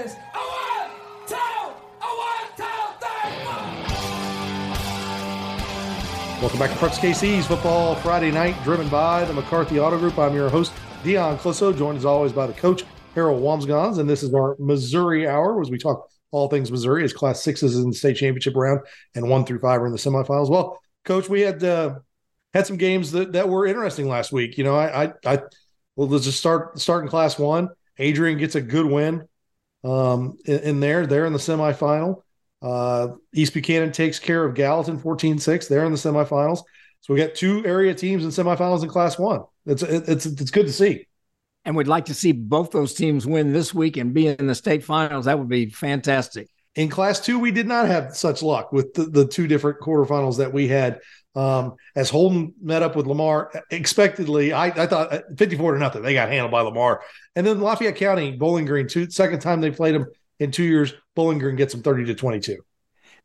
Welcome back to Preps KC's Football Friday Night, driven by the McCarthy Auto Group. I'm your host, Dion Clisso, joined as always by the coach, Harold Wamsgans, and this is our Missouri Hour as we talk all things Missouri as Class Sixes in the state championship round and one through five are in the semifinals. Well, Coach, we had uh, had some games that, that were interesting last week. You know, I, I, I well, let's just start start in Class One. Adrian gets a good win um, in, in there. They're in the semifinal. Uh, East Buchanan takes care of Gallatin 14 6. They're in the semifinals. So we got two area teams in semifinals in Class One. It's, it's, it's good to see. And we'd like to see both those teams win this week and be in the state finals. That would be fantastic. In Class Two, we did not have such luck with the, the two different quarterfinals that we had. Um, as Holden met up with Lamar, expectedly, I, I thought uh, 54 to nothing. They got handled by Lamar. And then Lafayette County, Bowling Green, two, second time they played them in two years, Bowling Green gets them 30 to 22.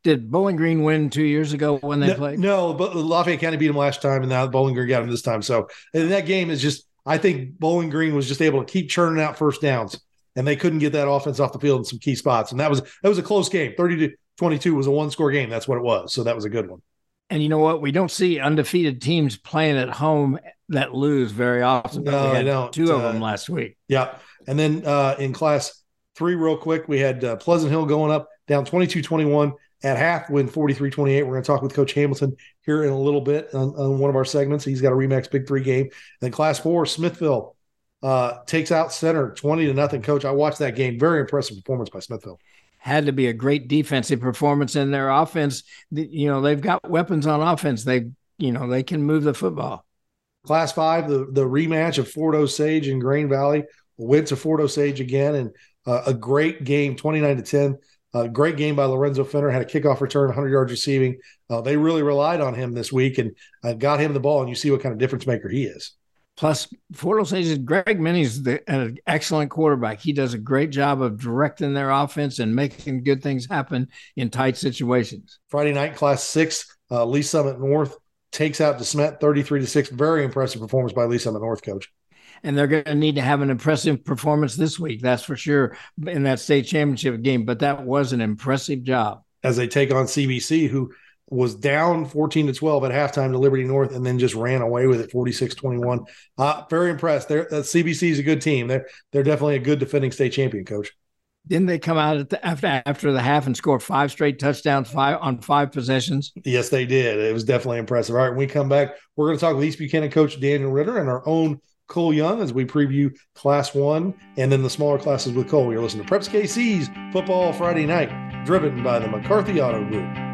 Did Bowling Green win two years ago when they no, played? No, but Lafayette County beat them last time, and now Bowling Green got them this time. So and that game is just, I think Bowling Green was just able to keep churning out first downs, and they couldn't get that offense off the field in some key spots. And that was that was a close game. 30 to 22 was a one score game. That's what it was. So that was a good one. And you know what? We don't see undefeated teams playing at home that lose very often. No, I don't. Two of uh, them last week. Yeah. And then uh, in class three, real quick, we had uh, Pleasant Hill going up down 22 21 at half, win 43 28. We're going to talk with Coach Hamilton here in a little bit on, on, one of our segments. He's got a Remax Big Three game. And then class four, Smithville uh, takes out center 20 to nothing. Coach, I watched that game. Very impressive performance by Smithville had to be a great defensive performance in their offense. You know, they've got weapons on offense. They, you know, they can move the football. Class five, the, the rematch of Fort Osage and Grain Valley went to Fort Osage again, and uh, a great game, 29 to 10. Uh, great game by Lorenzo Fenner. Had a kickoff return, 100 yards receiving. Uh, they really relied on him this week and uh, got him the ball. And you see what kind of difference maker he is. Plus, Fort Osage, Greg Minnie's an excellent quarterback. He does a great job of directing their offense and making good things happen in tight situations. Friday night, Class Six, uh, Lee Summit North takes out DeSmet 33 to six. Very impressive performance by Lee Summit North, coach and they're going to need to have an impressive performance this week. That's for sure in that state championship game. But that was an impressive job as they take on CBC, who was down 14 to 12 at halftime to Liberty North and then just ran away with it 46 21. Uh, very impressed. They're, uh, CBC is a good team. They're, they're definitely a good defending state champion, coach. Didn't they come out the, after after the half and score five straight touchdowns five on five possessions? Yes, they did. It was definitely impressive. All right, when we come back, we're going to talk with East Buchanan coach Daniel Ritter and our own Cole Young as we preview Class One and then the smaller classes with Cole. You're listening to Preps KC's Football Friday Night, driven by the McCarthy Auto Group.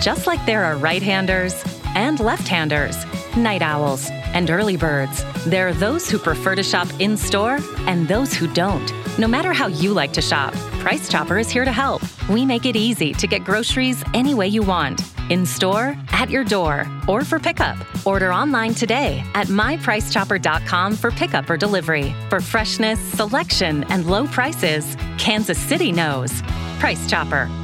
Just like there are right handers and left handers, night owls and early birds, there are those who prefer to shop in store and those who don't. No matter how you like to shop, Price Chopper is here to help. We make it easy to get groceries any way you want in store, at your door, or for pickup. Order online today at mypricechopper.com for pickup or delivery. For freshness, selection, and low prices, Kansas City knows. Price Chopper.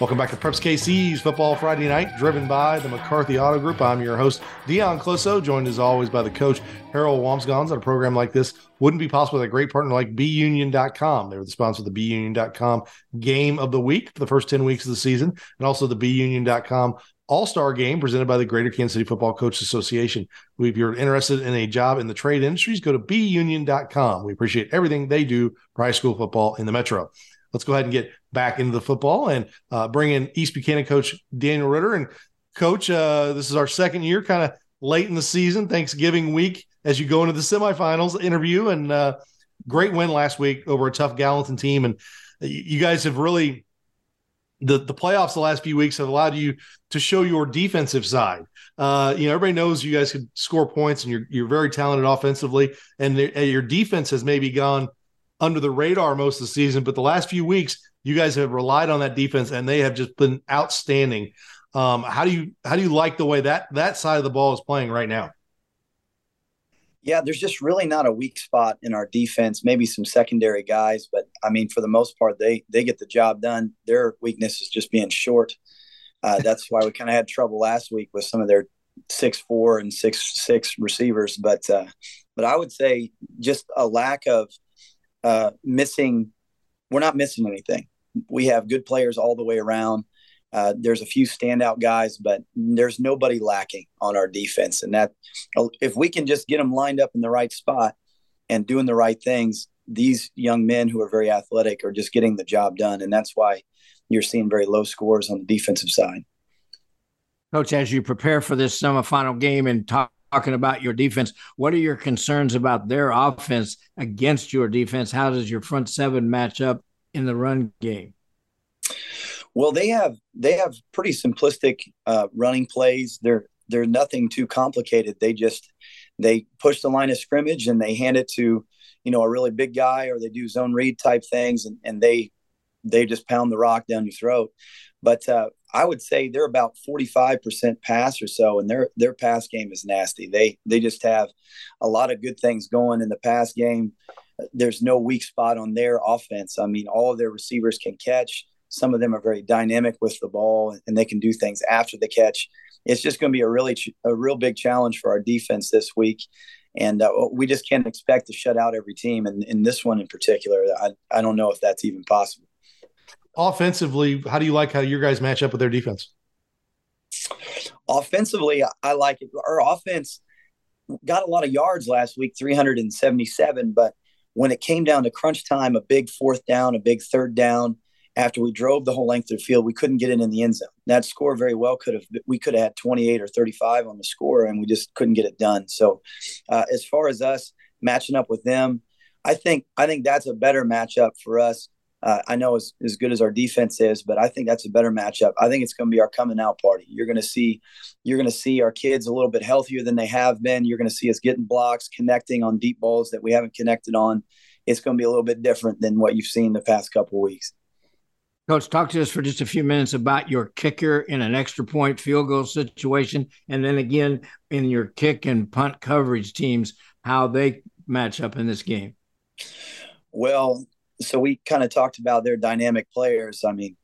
Welcome back to Preps KC's Football Friday Night, driven by the McCarthy Auto Group. I'm your host, Dion Clisso, joined as always by the coach, Harold Wamsgons. On a program like this wouldn't be possible with a great partner like BUnion.com. They were the sponsor of the BUnion.com game of the week for the first 10 weeks of the season, and also the BUnion.com all Star game presented by the Greater Kansas City Football Coaches Association. If you're interested in a job in the trade industries, go to BUnion.com. We appreciate everything they do for high school football in the Metro let's go ahead and get back into the football and uh, bring in East Buchanan coach Daniel Ritter. And coach, uh, this is our second year, kind of late in the season, Thanksgiving week, as you go into the semifinals interview. And uh, great win last week over a tough Gallatin team. And you guys have really the the playoffs the last few weeks have allowed you to show your defensive side. Uh, you know, everybody knows you guys could score points and you're you're very talented offensively, and the, your defense has maybe gone under the radar most of the season, but the last few weeks, you guys have relied on that defense, and they have just been outstanding. Um, how do you how do you like the way that that side of the ball is playing right now? Yeah, there's just really not a weak spot in our defense. Maybe some secondary guys, but I mean, for the most part, they they get the job done. Their weakness is just being short. Uh, that's why we kind of had trouble last week with some of their six four and six six receivers. But uh, but I would say just a lack of uh, missing. We're not missing anything. We have good players all the way around. Uh, there's a few standout guys, but there's nobody lacking on our defense. And that, if we can just get them lined up in the right spot and doing the right things, these young men who are very athletic are just getting the job done. And that's why you're seeing very low scores on the defensive side. Coach, as you prepare for this semifinal game and talk talking about your defense. What are your concerns about their offense against your defense? How does your front seven match up in the run game? Well, they have they have pretty simplistic uh, running plays. They're they're nothing too complicated. They just they push the line of scrimmage and they hand it to you know a really big guy or they do zone read type things and, and they they just pound the rock down your throat. But uh, I would say they're about 45% pass or so, and their their pass game is nasty. They they just have a lot of good things going in the pass game. There's no weak spot on their offense. I mean, all of their receivers can catch. Some of them are very dynamic with the ball, and they can do things after the catch. It's just going to be a really a real big challenge for our defense this week, and uh, we just can't expect to shut out every team. And in this one in particular, I I don't know if that's even possible offensively, how do you like how your guys match up with their defense? Offensively, I like it. Our offense got a lot of yards last week, 377, but when it came down to crunch time, a big fourth down, a big third down, after we drove the whole length of the field, we couldn't get it in the end zone. That score very well could have we could have had 28 or 35 on the score, and we just couldn't get it done. So, uh, as far as us matching up with them, I think I think that's a better matchup for us uh, I know as, as good as our defense is, but I think that's a better matchup. I think it's going to be our coming out party. You're going to see, you're going to see our kids a little bit healthier than they have been. You're going to see us getting blocks, connecting on deep balls that we haven't connected on. It's going to be a little bit different than what you've seen the past couple weeks. Coach, talk to us for just a few minutes about your kicker in an extra point field goal situation, and then again in your kick and punt coverage teams, how they match up in this game. Well, so we kind of talked about their dynamic players. I mean,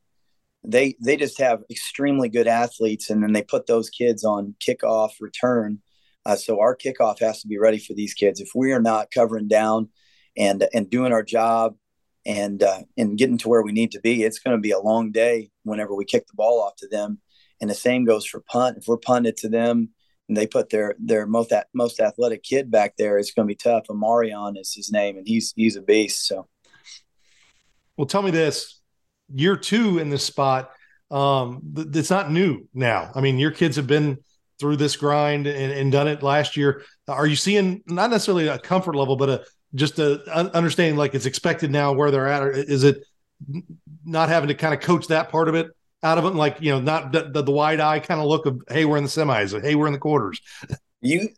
they they just have extremely good athletes, and then they put those kids on kickoff return. Uh, so our kickoff has to be ready for these kids. If we are not covering down and and doing our job and uh, and getting to where we need to be, it's going to be a long day whenever we kick the ball off to them. And the same goes for punt. If we're punting to them and they put their their most most athletic kid back there, it's going to be tough. Amarion is his name, and he's he's a beast. So, well, tell me this: year two in this spot, um, th- it's not new now. I mean, your kids have been through this grind and, and done it last year. Are you seeing not necessarily a comfort level, but a just a understanding like it's expected now where they're at? Or is it not having to kind of coach that part of it out of it, like you know, not the, the, wide eye kind of look of hey, we're in the semis, hey, we're in the quarters. You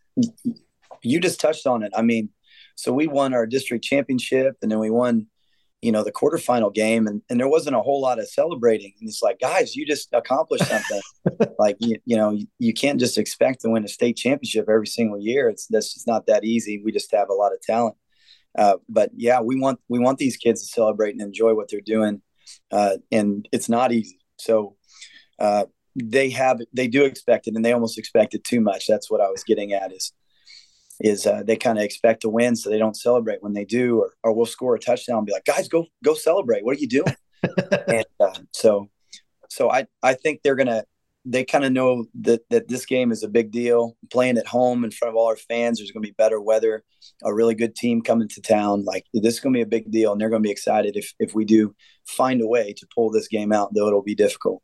you just touched on it. I mean, so we won our district championship, and then we won, you know, the quarterfinal game, and, and there wasn't a whole lot of celebrating. And it's like, guys, you just accomplished something. like you, you know, you, you can't just expect to win a state championship every single year. It's that's just not that easy. We just have a lot of talent. Uh, but yeah, we want we want these kids to celebrate and enjoy what they're doing, uh, and it's not easy. So uh, they have they do expect it, and they almost expect it too much. That's what I was getting at is is uh, they kind of expect to win, so they don't celebrate when they do, or, or we'll score a touchdown and be like, guys, go go celebrate. What are you doing? and uh, so so I I think they're gonna they kind of know that that this game is a big deal. Playing at home in front of all our fans, there's going to be better weather, a really good team coming to town. Like this is going to be a big deal, and they're going to be excited if if we do find a way to pull this game out, though it'll be difficult.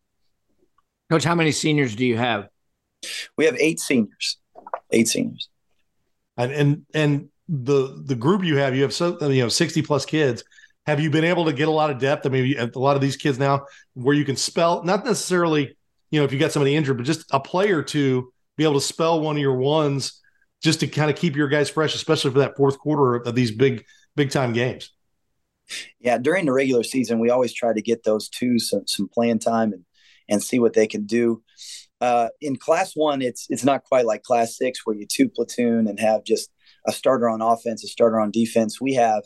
Coach, how many seniors do you have? We have eight seniors. Eight seniors. And and and the the group you have, you have so you know sixty plus kids. Have you been able to get a lot of depth? I mean, a lot of these kids now, where you can spell not necessarily you know, if you got somebody injured, but just a player to be able to spell one of your ones just to kind of keep your guys fresh, especially for that fourth quarter of these big, big time games. Yeah, during the regular season, we always try to get those two some, some playing time and and see what they can do. Uh, in class one, it's it's not quite like class six where you two platoon and have just a starter on offense, a starter on defense. We have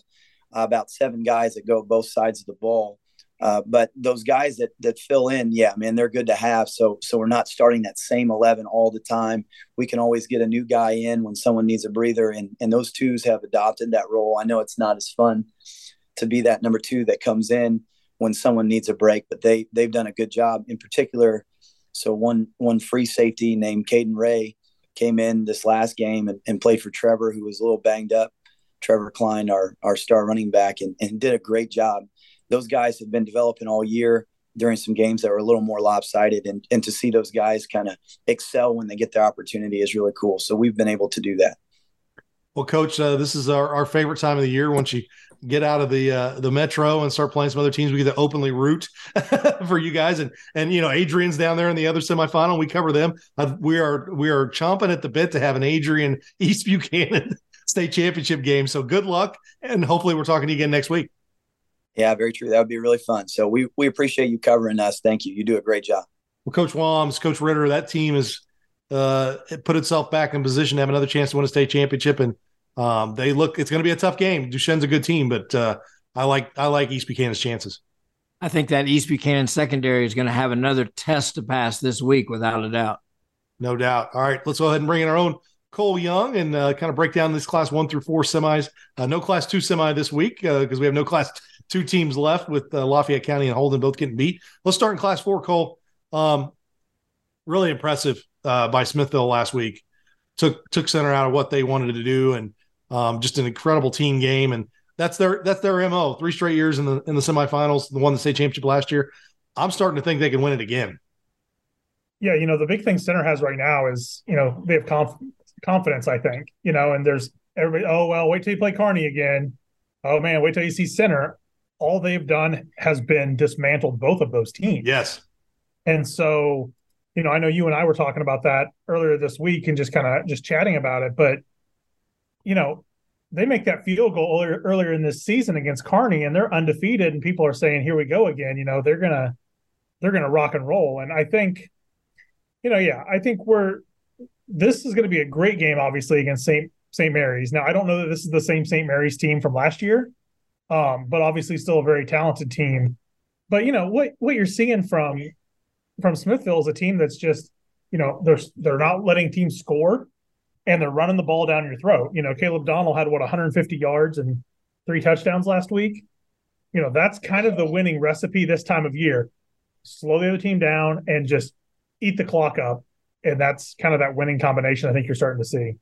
uh, about seven guys that go both sides of the ball, uh, but those guys that that fill in, yeah, man, they're good to have. So so we're not starting that same eleven all the time. We can always get a new guy in when someone needs a breather, and and those twos have adopted that role. I know it's not as fun to be that number two that comes in when someone needs a break, but they they've done a good job. In particular, so one one free safety named Caden Ray came in this last game and, and played for Trevor, who was a little banged up. Trevor Klein, our our star running back, and, and did a great job. Those guys have been developing all year during some games that were a little more lopsided and, and to see those guys kind of excel when they get their opportunity is really cool. So we've been able to do that well coach uh, this is our, our favorite time of the year once you get out of the uh, the metro and start playing some other teams we get to openly root for you guys and and you know adrian's down there in the other semifinal we cover them uh, we are we are chomping at the bit to have an adrian east buchanan state championship game so good luck and hopefully we're talking to you again next week yeah, very true. That would be really fun. So we we appreciate you covering us. Thank you. You do a great job. Well, Coach Wams, Coach Ritter, that team has uh, put itself back in position to have another chance to win a state championship, and um, they look. It's going to be a tough game. Duchesne's a good team, but uh, I like I like East Buchanan's chances. I think that East Buchanan secondary is going to have another test to pass this week, without a doubt. No doubt. All right, let's go ahead and bring in our own Cole Young and uh, kind of break down this class one through four semis. Uh, no class two semi this week because uh, we have no class two teams left with uh, Lafayette County and Holden both getting beat. Let's start in Class Four. Cole, um, really impressive uh, by Smithville last week. Took took center out of what they wanted to do, and um, just an incredible team game. And that's their that's their mo. Three straight years in the in the semifinals. The won the state championship last year. I'm starting to think they can win it again. Yeah, you know the big thing center has right now is you know they have conf- confidence. I think you know, and there's everybody. Oh well, wait till you play Kearney again. Oh man, wait till you see center all they've done has been dismantled both of those teams. Yes. And so, you know, I know you and I were talking about that earlier this week and just kind of just chatting about it, but you know, they make that field goal earlier, earlier in this season against Kearney, and they're undefeated, and people are saying, "Here we go again." You know, they're gonna they're gonna rock and roll, and I think, you know, yeah, I think we're this is going to be a great game, obviously against St. St. Mary's. Now, I don't know that this is the same St. Mary's team from last year, um, but obviously still a very talented team. But you know what what you're seeing from from Smithville is a team that's just you know they're they're not letting teams score and they're running the ball down your throat. You know, Caleb Donald had what 150 yards and three touchdowns last week. You know, that's kind of the winning recipe this time of year. Slow the other team down and just eat the clock up. And that's kind of that winning combination I think you're starting to see.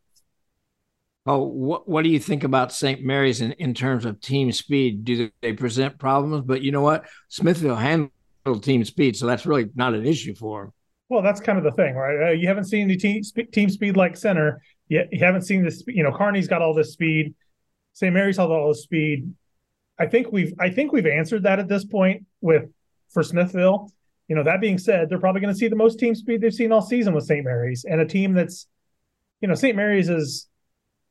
Oh, what what do you think about St. Mary's in, in terms of team speed? Do they present problems? But you know what? Smithville handled team speed, so that's really not an issue for them. Well, that's kind of the thing, right? Uh, you haven't seen the team team speed like center. Yet you haven't seen this. You know, Kearney's got all this speed. St. Mary's has all this speed. I think we've I think we've answered that at this point with for Smithville. You know, that being said, they're probably going to see the most team speed they've seen all season with St. Mary's and a team that's, you know, St. Mary's is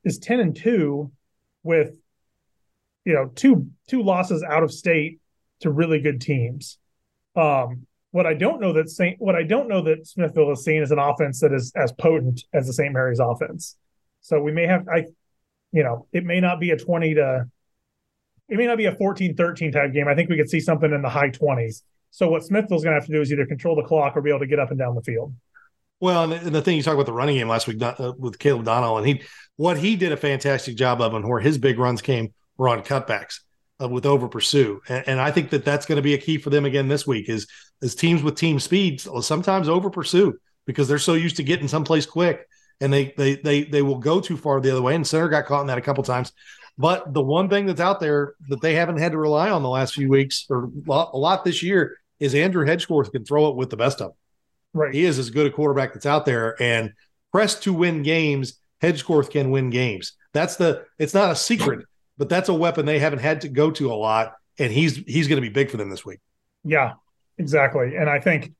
is 10 and 2 with you know two two losses out of state to really good teams um what i don't know that saint what i don't know that smithville is seeing is an offense that is as potent as the st mary's offense. So we may have i you know it may not be a 20 to it may not be a 14 13 type game. I think we could see something in the high 20s so what smithville's going to have to do is either control the clock or be able to get up and down the field. Well, and the, thing you talked about the running game last week uh, with Caleb Donnell, and he what he did a fantastic job of, and where his big runs came were on cutbacks Uh, with over pursue, and, and, I think that that's going to be a key for them again this week. Is is teams with team speeds uh, sometimes over pursue because they're so used to getting someplace quick, and they they they they will go too far the other way. And Center got caught in that a couple times. But the one thing that's out there that they haven't had to rely on the last few weeks or a lot this year is Andrew Hedgeworth can throw it with the best of them. Right. He is as good a quarterback that's out there. And pressed to win games, Hedgeworth can win games. That's the it's not a secret, but that's a weapon they haven't had to go to a lot. And he's he's going to be big for them this week. Yeah, exactly. And I think,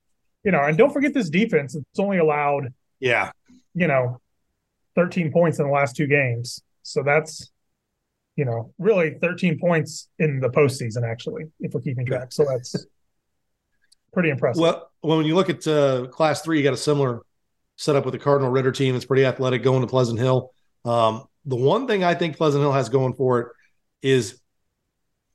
you know, and don't forget this defense. It's only allowed, yeah, you know, 13 points in the last two games. So that's, you know, really 13 points in the postseason, actually, if we're keeping track. So that's pretty impressive. Well, when you look at uh, Class Three, you got a similar setup with the Cardinal Ritter team. It's pretty athletic going to Pleasant Hill. Um, the one thing I think Pleasant Hill has going for it is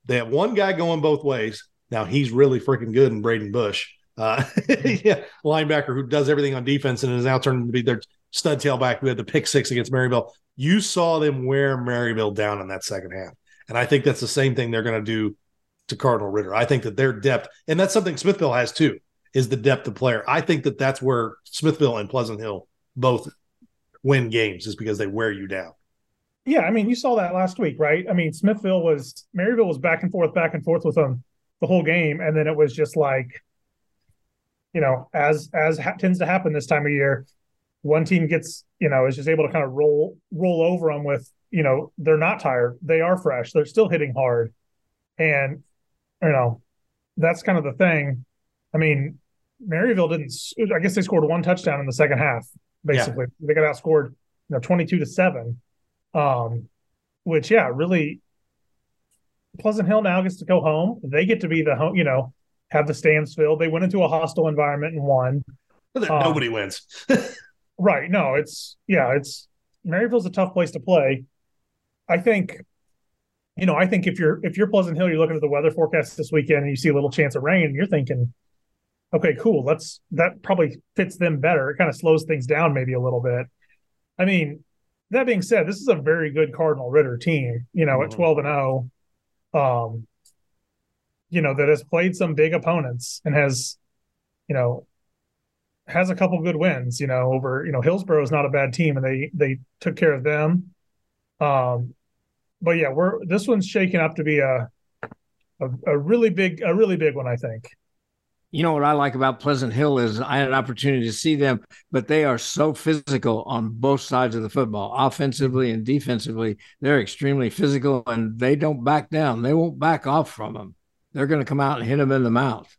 they have one guy going both ways. Now he's really freaking good in Braden Bush, uh, yeah, linebacker who does everything on defense and is now turning to be their stud tailback who had the pick six against Maryville. You saw them wear Maryville down in that second half, and I think that's the same thing they're going to do to Cardinal Ritter. I think that their depth, and that's something Smithville has too, is the depth of player. I think that that's where Smithville and Pleasant Hill both win games is because they wear you down. Yeah, I mean, you saw that last week, right? I mean, Smithville was Maryville was back and forth, back and forth with them the whole game, and then it was just like, you know, as as ha- tends to happen this time of year, one team gets, you know, is just able to kind of roll roll over them with, you know, they're not tired, they are fresh, they're still hitting hard, and you know, that's kind of the thing. I mean, Maryville didn't. I guess they scored one touchdown in the second half. Basically, yeah. they got outscored, you know, twenty-two to seven. Um, which yeah, really. Pleasant Hill now gets to go home. They get to be the home. You know, have the stands filled. They went into a hostile environment and won. Um, nobody wins. right? No, it's yeah, it's Maryville's a tough place to play. I think you know, I think if you're if you're Pleasant Hill, you're looking at the weather forecast this weekend and you see a little chance of rain, and you're thinking, okay, cool, let's that probably fits them better. It kind of slows things down maybe a little bit. I mean, that being said, this is a very good Cardinal Ritter team, you know, mm-hmm. at 12 and 0. Um, you know, that has played some big opponents and has, you know, has a couple good wins, you know, over, you know, Hillsboro is not a bad team and they they took care of them. Um, but yeah, we're this one's shaking up to be a, a, a really big a really big one, I think. You know what I like about Pleasant Hill is I had an opportunity to see them, but they are so physical on both sides of the football, offensively and defensively. They're extremely physical and they don't back down. They won't back off from them. They're going to come out and hit them in the mouth.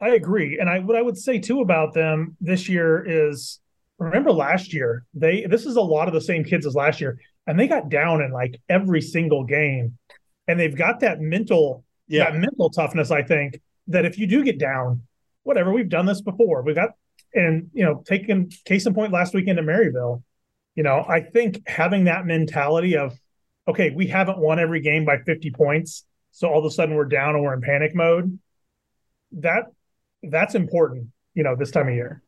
I agree. And I what I would say too about them this year is remember last year, they this is a lot of the same kids as last year, and they got down in like every single game. And they've got that mental, Yeah. that mental toughness, I think, that if you do get down, whatever, we've done this before. We've got and you know, taking case in point last weekend in Maryville, you know, I think having that mentality of, okay, we haven't won every game by 50 points, so all of a sudden we're down and we're in panic mode. That that's important, you know, this time of year.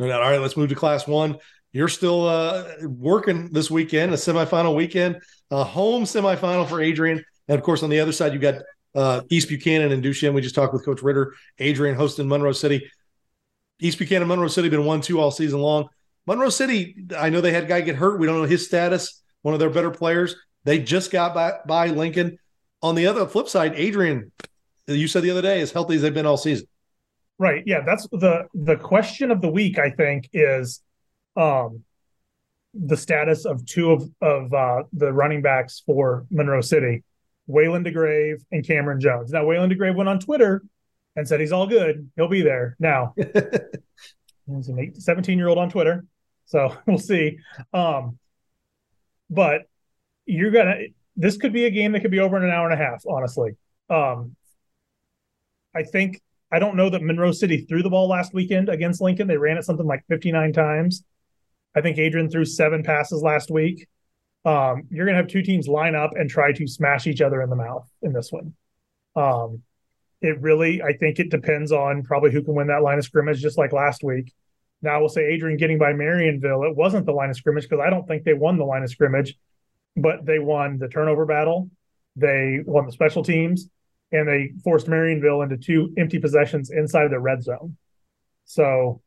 All right, let's move to class one. You're still uh, working this weekend, a semifinal weekend, a home semifinal for Adrian. And of course, on the other side, you've got uh, East Buchanan and Duchesne. We just talked with Coach Ritter. Adrian hosting Monroe City. East Buchanan, Monroe City been one two all season long. Monroe City, I know they had a guy get hurt. We don't know his status. One of their better players. They just got by, by Lincoln. On the other flip side, Adrian, you said the other day, as healthy as they've been all season. Right. Yeah. That's the the question of the week. I think is um, the status of two of of uh, the running backs for Monroe City, Waylon DeGrave and Cameron Jones. Now, Waylon DeGrave went on Twitter and said he's all good. He'll be there now. he's an 17 year old on Twitter, so we'll see. Um, but you're gonna. This could be a game that could be over in an hour and a half. Honestly, um, I think I don't know that Monroe City threw the ball last weekend against Lincoln. They ran it something like 59 times. I think Adrian threw seven passes last week. Um, you're going to have two teams line up and try to smash each other in the mouth in this one. Um, it really, I think it depends on probably who can win that line of scrimmage, just like last week. Now, I will say Adrian getting by Marionville, it wasn't the line of scrimmage because I don't think they won the line of scrimmage, but they won the turnover battle. They won the special teams and they forced Marionville into two empty possessions inside of the red zone. So,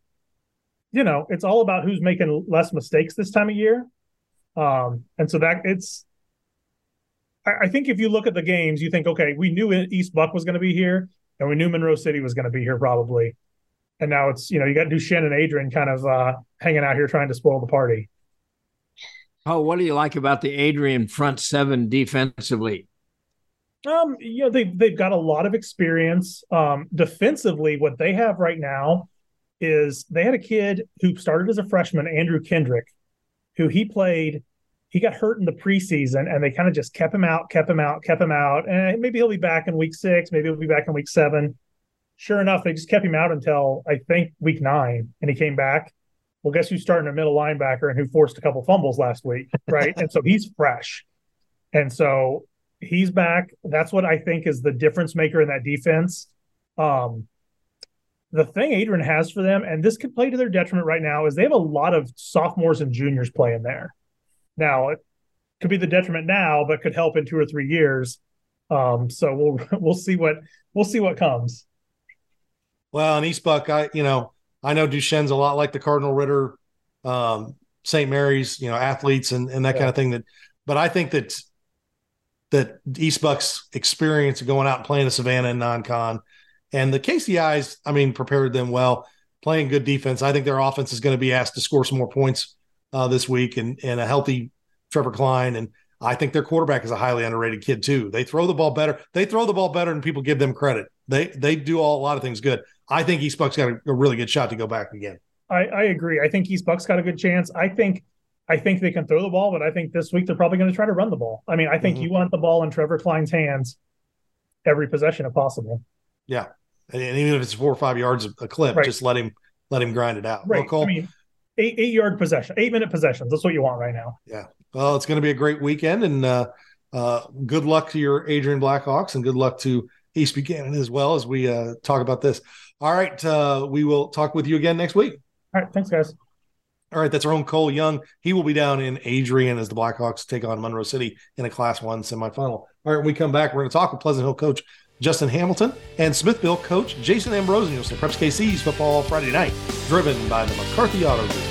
you know, it's all about who's making less mistakes this time of year. Um, and so that it's, I, I think if you look at the games, you think, okay, we knew East Buck was going to be here and we knew Monroe City was going to be here probably. And now it's, you know, you got Duchesne and Adrian kind of uh, hanging out here trying to spoil the party. Oh, what do you like about the Adrian front seven defensively? Um, you know, they've they've got a lot of experience. Um, defensively, what they have right now is they had a kid who started as a freshman, Andrew Kendrick, who he played. He got hurt in the preseason, and they kind of just kept him out, kept him out, kept him out. And maybe he'll be back in week six. Maybe he'll be back in week seven. Sure enough, they just kept him out until I think week nine, and he came back. Well, guess who's starting a middle linebacker and who forced a couple fumbles last week, right? and so he's fresh, and so he's back. That's what I think is the difference maker in that defense. Um, the thing Adrian has for them, and this could play to their detriment right now, is they have a lot of sophomores and juniors playing there. Now, it could be the detriment now, but could help in two or three years. Um, so we'll we'll see what we'll see what comes. Well, in East Buck, I you know I know Duchesne's a lot like the Cardinal Ritter, um, St. Mary's, you know, athletes and and that Yeah. kind of thing. That, but I think that that East Buck's experience of going out and playing the Savannah and non-con, and the KCI's, I mean, prepared them well, playing good defense. I think their offense is going to be asked to score some more points uh, this week, and and a healthy Trevor Klein, and I think their quarterback is a highly underrated kid too. They throw the ball better. They throw the ball better and people give them credit. They they do all, a lot of things good. I think East Buck's got a, a really good shot to go back again. I, I agree. I think East Buck's got a good chance. I think I think they can throw the ball, but I think this week they're probably going to try to run the ball. I mean, I think Mhm. you want the ball in Trevor Klein's hands every possession if possible. Yeah, and, and even if it's four or five yards a, a clip, Right. just let him let him grind it out. Right. Well, Cole, I mean, eight eight yard possession, eight minute possessions. That's what you want right now. yeah. Well, it's going to be a great weekend, and uh, uh, good luck to your Adrian Blackhawks, and good luck to East Buchanan as well as we uh, talk about this. All right, uh, we will talk with you again next week. All right. Thanks, guys. All right, that's our own Cole Young. He will be down in Adrian as the Blackhawks take on Monroe City in a Class One semifinal. All right, when we come back, we're going to talk with Pleasant Hill coach Justin Hamilton and Smithville coach Jason Ambrosio. So Preps KC's football Friday night, driven by the McCarthy Auto Group.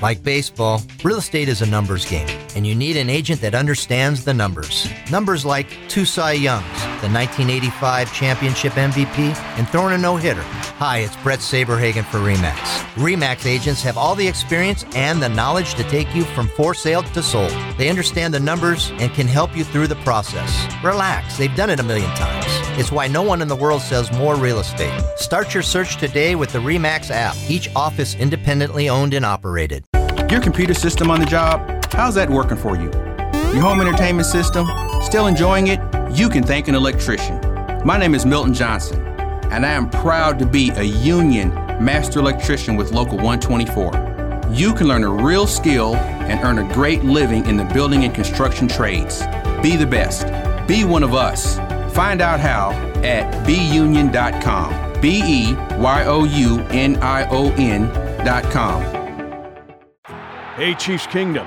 Like baseball, real estate is a numbers game, and you need an agent that understands the numbers. Numbers like two Cy Youngs, the 1985 championship MVP, and throwing a no hitter. Hi, it's Bret Saberhagen for REMAX. REMAX agents have all the experience and the knowledge to take you from for sale to sold. They understand the numbers and can help you through the process. Relax, they've done it a million times. It's why no one in the world sells more real estate. Start your search today with the REMAX app, each office independently owned and operated. Your computer system on the job, how's that working for you? Your home entertainment system, still enjoying it? You can thank an electrician. My name is Milton Johnson, and I am proud to be a union master electrician with Local 124. You can learn a real skill and earn a great living in the building and construction trades. Be the best. Be one of us. Find out how at beunion.com. B E Y O U N I O N.com. Hey, Chiefs Kingdom.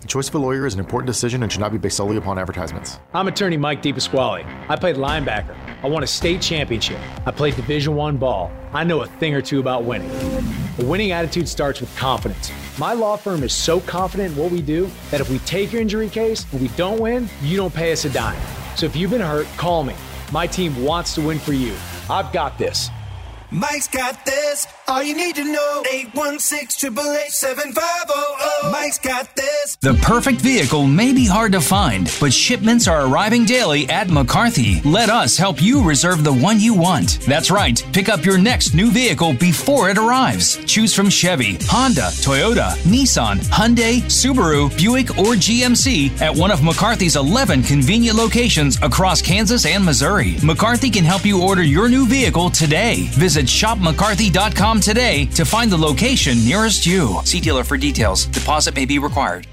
The choice of a lawyer is an important decision and should not be based solely upon advertisements. I'm attorney Mike DePasquale. I played linebacker. I won a state championship. I played Division One ball. I know a thing or two about winning. A winning attitude starts with confidence. My law firm is so confident in what we do that if we take your injury case and we don't win, you don't pay us a dime. So if you've been hurt, call me. My team wants to win for you. I've got this. Mike's got this. All you need to know. 816 888 Mike's got this. The perfect vehicle may be hard to find, but shipments are arriving daily at McCarthy. Let us help you reserve the one you want. That's right, pick up your next new vehicle before it arrives. Choose from Chevy, Honda, Toyota, Nissan, Hyundai, Subaru, Buick, or GMC at one of McCarthy's 11 convenient locations across Kansas and Missouri. McCarthy can help you order your new vehicle today. Visit shopmccarthy.com today to find the location nearest you. See dealer for details. Deposit may be required.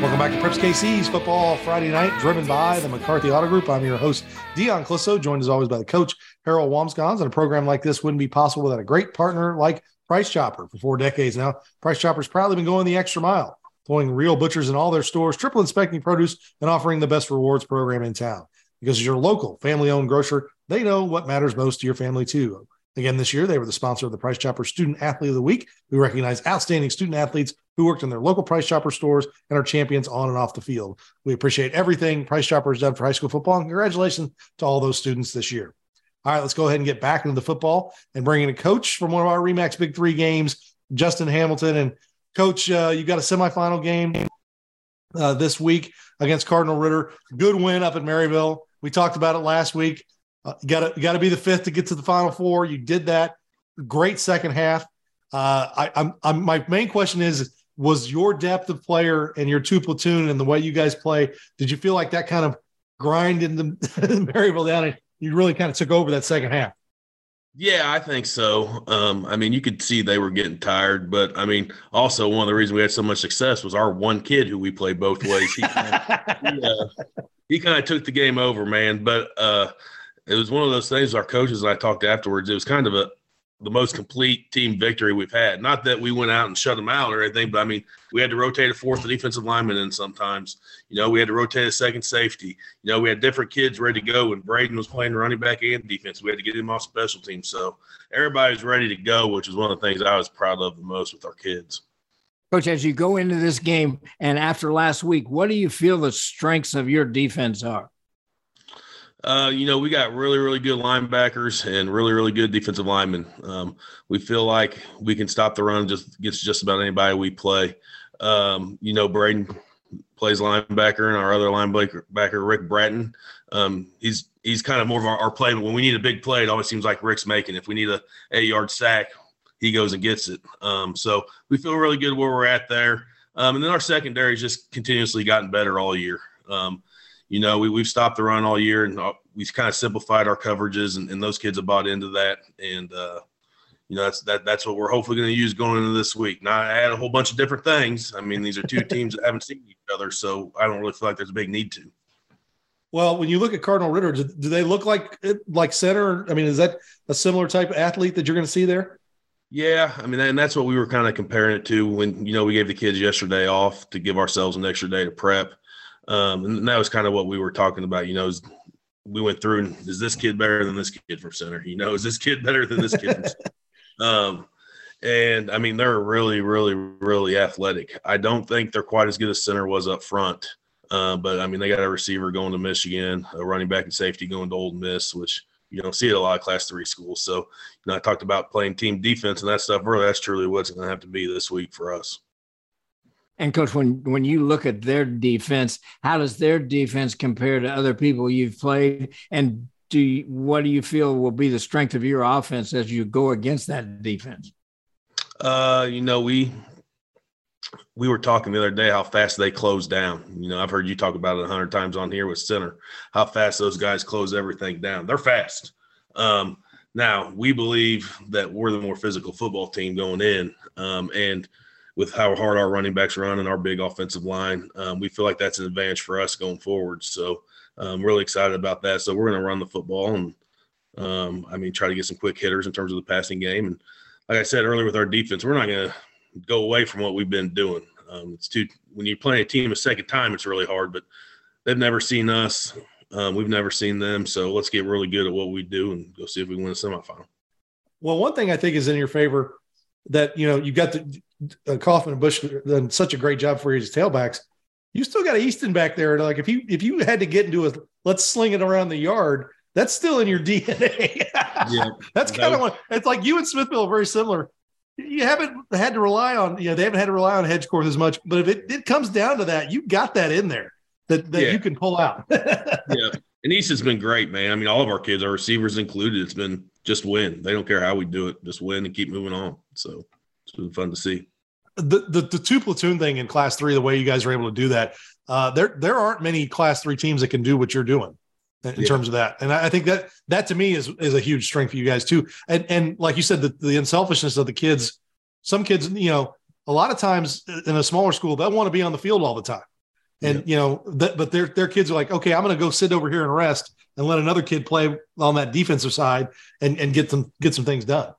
Welcome back to Preps KC's Football Friday Night, driven by the McCarthy Auto Group. I'm your host, Dion Clisso, joined as always by the coach, Harold Wamsgons. And a program like this wouldn't be possible without a great partner like Price Chopper. For four decades now, Price Chopper's proudly been going the extra mile, employing real butchers in all their stores, triple inspecting produce, and offering the best rewards program in town. Because your local family owned grocer, they know what matters most to your family, too. Again, this year, they were the sponsor of the Price Chopper Student Athlete of the Week. We recognize outstanding student athletes who worked in their local Price Chopper stores and are champions on and off the field. We appreciate everything Price Chopper has done for high school football, and congratulations to all those students this year. All right, let's go ahead and get back into the football and bring in a coach from one of our Remax Big Three games, Justin Hamilton. And coach, uh, you got a semifinal game uh, this week against Cardinal Ritter. Good win up at Maryville. We talked about it last week. Uh, you got to got to be the fifth to get to the final four. You did that. Great second half. Uh, I, I'm, I'm my main question is was your depth of player and your two platoon and the way you guys play. Did you feel like that kind of grind in the Maryville down and you really kind of took over that second half? Yeah, I think so. Um, I mean, you could see they were getting tired, but I mean, also one of the reasons we had so much success was our one kid who we played both ways. He kind of, uh, he kind of took the game over, man. But uh, it was one of those things. Our coaches and I talked afterwards. It was kind of a the most complete team victory we've had. Not that we went out and shut them out or anything, but I mean, we had to rotate a fourth defensive lineman in sometimes. You know, we had to rotate a second safety. You know, we had different kids ready to go, and Braden was playing running back and defense. We had to get him off special teams. So everybody's ready to go, which is one of the things I was proud of the most with our kids. Coach, as you go into this game and after last week, what do you feel the strengths of your defense are? Uh, you know, we got really, really good linebackers and really, really good defensive linemen. Um, we feel like we can stop the run just against just about anybody we play. Um, you know, Braden plays linebacker, and our other linebacker, Rick Bratton, um, he's he's kind of more of our, our play. But when we need a big play, it always seems like Rick's making. If we need a eight yard sack, he goes and gets it. Um, so we feel really good where we're at there. Um, and then our secondary has just continuously gotten better all year. Um, you know, we, we've stopped the run all year and uh, we've kind of simplified our coverages, and, and those kids have bought into that. And, uh, you know, that's that that's what we're hopefully going to use going into this week. Now, I add a whole bunch of different things. I mean, these are two teams that haven't seen other, so I don't really feel like there's a big need to. Well, when you look at Cardinal Ritter, do, they look like like center? I mean, is that a similar type of athlete that you're going to see there? Yeah, I mean, and that's what we were kind of comparing it to when you know we gave the kids yesterday off to give ourselves an extra day to prep, um, and that was kind of what we were talking about. You know, is we went through and is this kid better than this kid from center? You know, is this kid better than this kid? um, and I mean, they're really, really, really athletic. I don't think they're quite as good as center was up front. Uh, but I mean, they got a receiver going to Michigan, a running back and safety going to Ole Miss, which you don't see at a lot of class three schools. So, you know, I talked about playing team defense and that stuff earlier. That's truly what's going to have to be this week for us. And coach, when when you look at their defense, how does their defense compare to other people you've played? And do you, what do you feel will be the strength of your offense as you go against that defense? Uh, you know, we we were talking the other day how fast they close down. You know, I've heard you talk about it a hundred times on here with center, how fast those guys close everything down. They're fast. Um, now we believe that we're the more physical football team going in, um, and with how hard our running backs run and our big offensive line, um, we feel like that's an advantage for us going forward. So I'm um, really excited about that. So we're going to run the football and, um, I mean, try to get some quick hitters in terms of the passing game. And like I said earlier with our defense, we're not going to go away from what we've been doing. Um, it's too when you're playing a team a second time, it's really hard. But they've never seen us. Um, we've never seen them. So let's get really good at what we do and go see if we win a semifinal. Well, one thing I think is in your favor that you know you got the uh, Kaufman and Bush done such a great job for you as tailbacks. You still got Easton back there. Like if you if you had to get into a let's sling it around the yard, that's still in your DNA. yeah, that's kind of what it's like. You and Smithville are very similar you haven't had to rely on, you know, they haven't had to rely on Hedgecorth as much. But if it, it comes down to that, you got that in there that, that yeah. you can pull out. yeah. And East has been great, man. I mean, all of our kids, our receivers included, it's been just win. They don't care how we do it, just win and keep moving on. So it's been fun to see. The, the, the two platoon thing in class three, the way you guys are able to do that, uh, there there aren't many class three teams that can do what you're doing in yeah. terms of that. And I think that that to me is is a huge strength for you guys too. And and like you said, the, the unselfishness of the kids. Some kids, you know, a lot of times in a smaller school, they want to be on the field all the time. And yeah. you know, that, but their their kids are like, okay, I'm going to go sit over here and rest and let another kid play on that defensive side and and get some get some things done.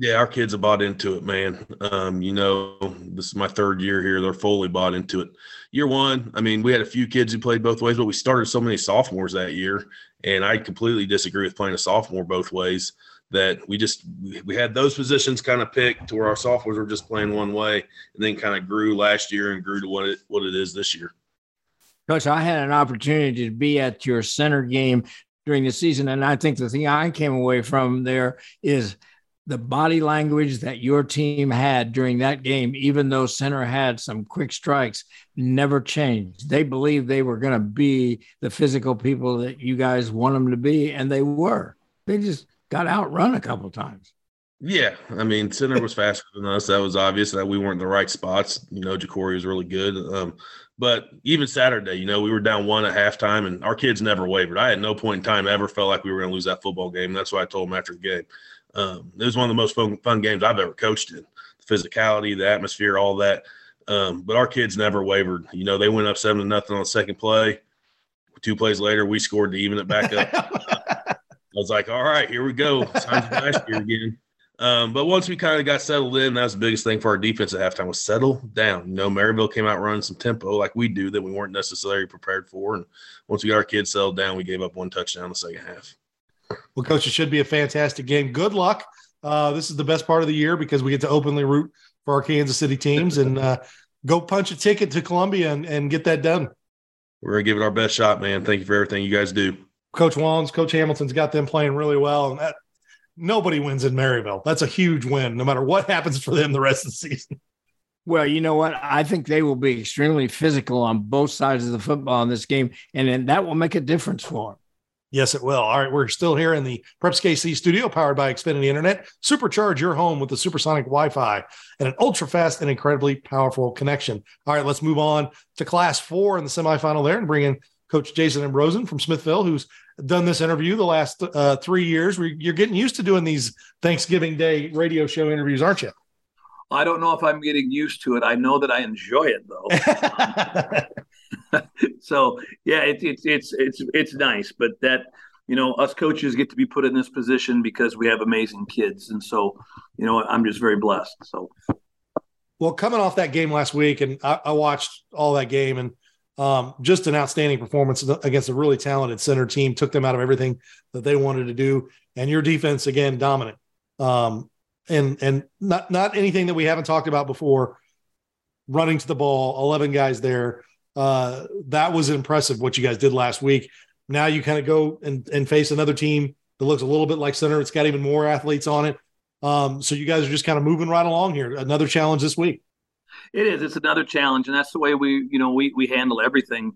Yeah, our kids have bought into it, man. Um, you know, this is my third year here. They're fully bought into it. Year one, I mean, we had a few kids who played both ways, but we started so many sophomores that year. And I completely disagree with playing a sophomore both ways. That we just we had those positions kind of picked to where our sophomores were just playing one way, and then kind of grew last year and grew to what it what it is this year. Coach, I had an opportunity to be at your center game during the season, and I think the thing I came away from there is the body language that your team had during that game, even though center had some quick strikes, never changed. They believed they were going to be the physical people that you guys want them to be, and they were. They just got outrun a couple times. Yeah, I mean, center was faster than us. That was obvious that we weren't in the right spots. You know, Ja'Cory was really good. Um, but even Saturday, you know, we were down one at halftime, and our kids never wavered. I at no point in time ever felt like we were going to lose that football game. That's why I told them after the game. Um, it was one of the most fun, fun games I've ever coached in. The physicality, the atmosphere, all that. Um, but our kids never wavered. You know, they went up seven to nothing on the second play. Two plays later, we scored to even it back up. I was like, all right, here we go. Time to last year again. Um, but once we kind of got settled in, that was the biggest thing for our defense at halftime was settle down. You know, Maryville came out running some tempo like we do that we weren't necessarily prepared for. And once we got our kids settled down, we gave up one touchdown in the second half. Well, coach, it should be a fantastic game. Good luck. Uh, this is the best part of the year because we get to openly root for our Kansas City teams and uh, go punch a ticket to Columbia and, and get that done. We're gonna give it our best shot, man. Thank you for everything you guys do. Coach Wands, Coach Hamilton's got them playing really well, and that nobody wins in Maryville. That's a huge win, no matter what happens for them the rest of the season. Well, you know what? I think they will be extremely physical on both sides of the football in this game, and then that will make a difference for them. Yes, it will. All right, we're still here in the Preps KC studio, powered by Xfinity Internet. Supercharge your home with the supersonic Wi-Fi and an ultra-fast and incredibly powerful connection. All right, let's move on to Class Four in the semifinal there, and bring in Coach Jason Ambrosen from Smithville, who's done this interview the last uh, three years. You're getting used to doing these Thanksgiving Day radio show interviews, aren't you? I don't know if I'm getting used to it. I know that I enjoy it though. so yeah, it's it's it's it's it's nice, but that you know us coaches get to be put in this position because we have amazing kids, and so you know I'm just very blessed. So. Well, coming off that game last week, and I, I watched all that game, and um, just an outstanding performance against a really talented center team. Took them out of everything that they wanted to do, and your defense again dominant. Um, and and not not anything that we haven't talked about before. Running to the ball, eleven guys there. Uh, that was impressive what you guys did last week. Now you kind of go and, and face another team that looks a little bit like center. It's got even more athletes on it. Um, so you guys are just kind of moving right along here. Another challenge this week. It is. It's another challenge, and that's the way we, you know, we we handle everything